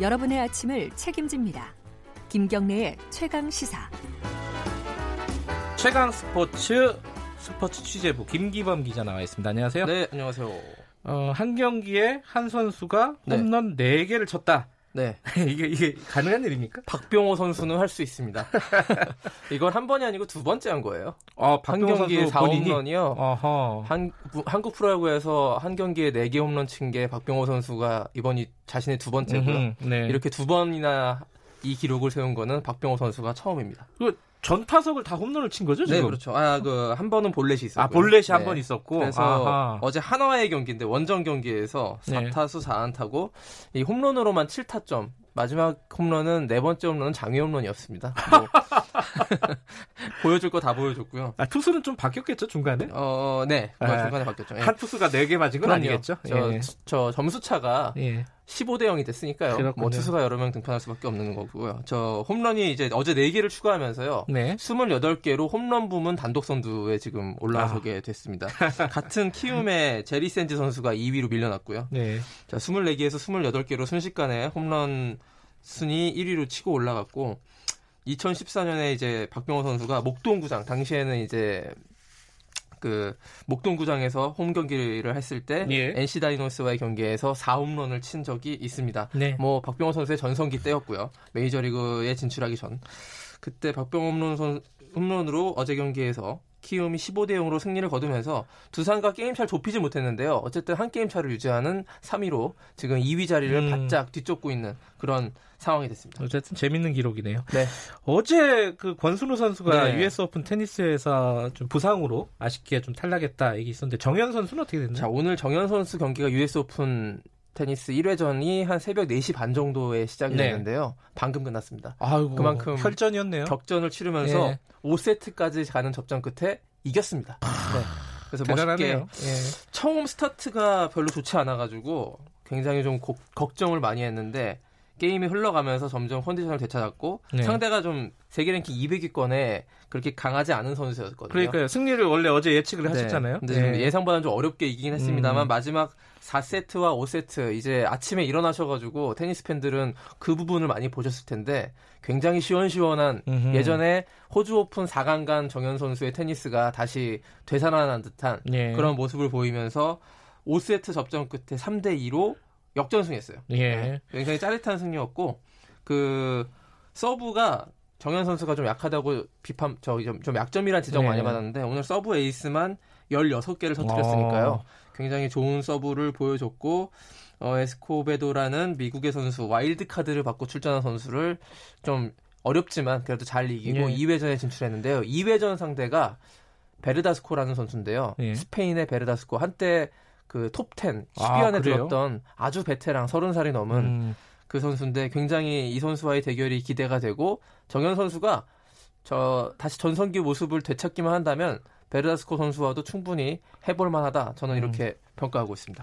여러분의 아침을 책임집니다. 김경래의 최강 시사. 최강 스포츠 스포츠 취재부 김기범 기자 나와 있습니다. 안녕하세요. 네, 안녕하세요. 어, 한 경기에 한 선수가 네. 홈런 4개를 쳤다. 네. 이게 이게 가능한 일입니까? 박병호 선수는 할 수 있습니다. 이건 한 번이 아니고 두 번째 한 거예요. 어, 한 박병호 경기에 선수 4 본인이 홈런이요. 어허. 한, 부- 한국 프로야구에서 한 경기에 4개 홈런 친 게 박병호 선수가 이번이 자신의 두 번째고요. 음흠, 네. 이렇게 두 번이나 이 기록을 세운 거는 박병호 선수가 처음입니다. 그 전 타석을 다 홈런을 친 거죠, 지금? 네, 그렇죠. 아, 그, 한 번은 볼넷이 있었고. 아, 볼넷이 한번 있었고. 그래서 아하. 어제 한화의 경기인데 원정 경기에서 네. 4타수 4안타고 이 홈런으로만 7타점. 마지막 홈런은 네 번째 홈런은 장외 홈런이었습니다. 뭐 보여줄 거 다 보여줬고요. 아, 투수는 좀 바뀌었겠죠, 중간에? 어, 네. 그거 아, 중간에 바뀌었죠. 예. 한 투수가 4개 맞은 건 그럼요. 아니겠죠? 저, 예. 저 점수 차가 예. 15대 0이 됐으니까요. 그렇군요. 뭐 투수가 여러 명 등판할 수밖에 없는 거고요. 저 홈런이 이제 어제 4개를 추가하면서요. 네. 28개로 홈런 부문 단독 선두에 지금 올라서게 아. 됐습니다. 같은 키움의 제리 샌즈 선수가 2위로 밀려났고요. 네. 자, 24개에서 28개로 순식간에 홈런 순위 1위로 치고 올라갔고 2014년에 이제 박병호 선수가 목동구장 당시에는 이제 그 목동구장에서 홈 경기를 했을 때 예. NC 다이노스와의 경기에서 4홈런을 친 적이 있습니다. 네. 뭐 박병호 선수의 전성기 때였고요. 메이저리그에 진출하기 전 그때 박병호 홈런 선, 홈런으로 어제 경기에서 키움이 15대 0으로 승리를 거두면서 두산과 게임 차를 좁히지 못했는데요. 어쨌든 한 게임 차를 유지하는 3위로 지금 2위 자리를 음. 바짝 뒤쫓고 있는 그런 상황이 됐습니다. 어쨌든 재밌는 기록이네요. 네. 어제 그 권순우 선수가 네. US 오픈 테니스에서 좀 부상으로 아쉽게 좀 탈락했다 얘기 있었는데 정현 선수는 어떻게 됐나요? 자, 오늘 정현 선수 경기가 US 오픈 테니스 1회전이 한 새벽 4시 반 정도에 시작이 네. 됐는데요. 방금 끝났습니다. 아이고, 그만큼 혈전이었네요. 격전을 치르면서 예. 5세트까지 가는 접전 끝에 이겼습니다. 네. 그래서 대단하네요. 멋있게 예. 처음 스타트가 별로 좋지 않아가지고 굉장히 좀 고- 걱정을 많이 했는데 게임이 흘러가면서 점점 컨디션을 되찾았고 네. 상대가 좀 세계 랭킹 200위권에 그렇게 강하지 않은 선수였거든요. 그러니까요. 승리를 원래 어제 예측을 네. 하셨잖아요. 예. 예상보다는 좀 어렵게 이기긴 했습니다만 음. 마지막 4세트와 5세트 이제 아침에 일어나셔가지고 테니스 팬들은 그 부분을 많이 보셨을 텐데 굉장히 시원시원한 음흠. 예전에 호주 오픈 4강 간 정현 선수의 테니스가 다시 되살아난 듯한 예. 그런 모습을 보이면서 5세트 접전 끝에 3대 2로 역전승했어요. 예. 네, 굉장히 짜릿한 승리였고 그 서브가 정현 선수가 좀 약하다고 비판 저좀 좀 약점이란 지적 네. 많이 받았는데 오늘 서브 에이스만 16개를 터뜨렸으니까요. 어. 굉장히 좋은 서브를 보여줬고 어, 에스코베도라는 미국의 선수 와일드 카드를 받고 출전한 선수를 좀 어렵지만 그래도 잘 이기고 예. 2회전에 진출했는데요. 2회전 상대가 베르다스코라는 선수인데요. 예. 스페인의 베르다스코 한때 그톱 10, 10위 아, 안에 그래요? 들었던 아주 베테랑 30살이 넘은 음. 그 선수인데 굉장히 이 선수와의 대결이 기대가 되고 정현 선수가 저 다시 전성기 모습을 되찾기만 한다면 베르다스코 선수와도 충분히 해볼 만하다. 저는 음. 이렇게 평가하고 있습니다.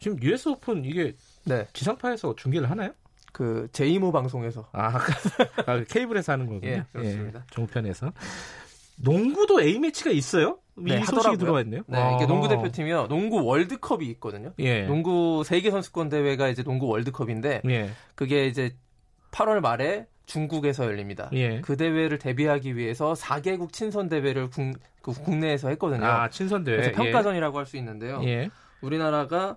지금 US 오픈 이게 네. 지상파에서 중계를 하나요? 그 제이모 방송에서 아, 아, 케이블에서 하는 거군요. 예, 그렇습니다. 종편에서. 농구도 A 매치가 있어요? 네, 이 소식이 하더라고요. 들어와 있네요. 네, 이게 아. 농구 대표팀이요. 농구 월드컵이 있거든요. 예. 농구 세계 선수권 대회가 이제 농구 월드컵인데 예. 그게 이제 8월 말에 중국에서 열립니다. 예. 그 대회를 대비하기 위해서 4개국 친선 대회를 국, 그 국내에서 했거든요. 아, 친선 대회. 그래서 평가전이라고 할 수 있는데요. 예. 우리나라가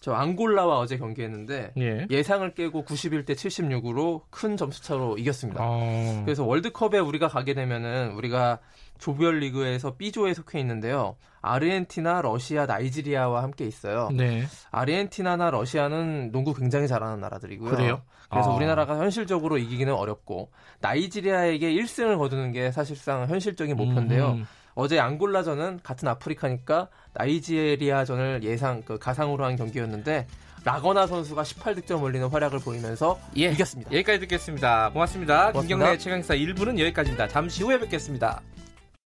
저 앙골라와 어제 경기했는데 예. 예상을 깨고 91대 76으로 큰 점수 차로 이겼습니다. 아. 그래서 월드컵에 우리가 가게 되면은 우리가 조별 리그에서 B조에 속해 있는데요. 아르헨티나, 러시아, 나이지리아와 함께 있어요. 네. 아르헨티나나 러시아는 농구 굉장히 잘하는 나라들이고요. 그래요? 그래서 아. 우리나라가 현실적으로 이기기는 어렵고 나이지리아에게 1승을 거두는 게 사실상 현실적인 목표인데요. 음. 어제 앙골라전은 같은 아프리카니까 나이지리아전을 예상 그 가상으로 한 경기였는데 라거나 선수가 18득점 올리는 활약을 보이면서 예. 이겼습니다. 여기까지 듣겠습니다. 고맙습니다. 고맙습니다. 김경래 최강사 1부는 여기까지입니다. 잠시 후에 뵙겠습니다.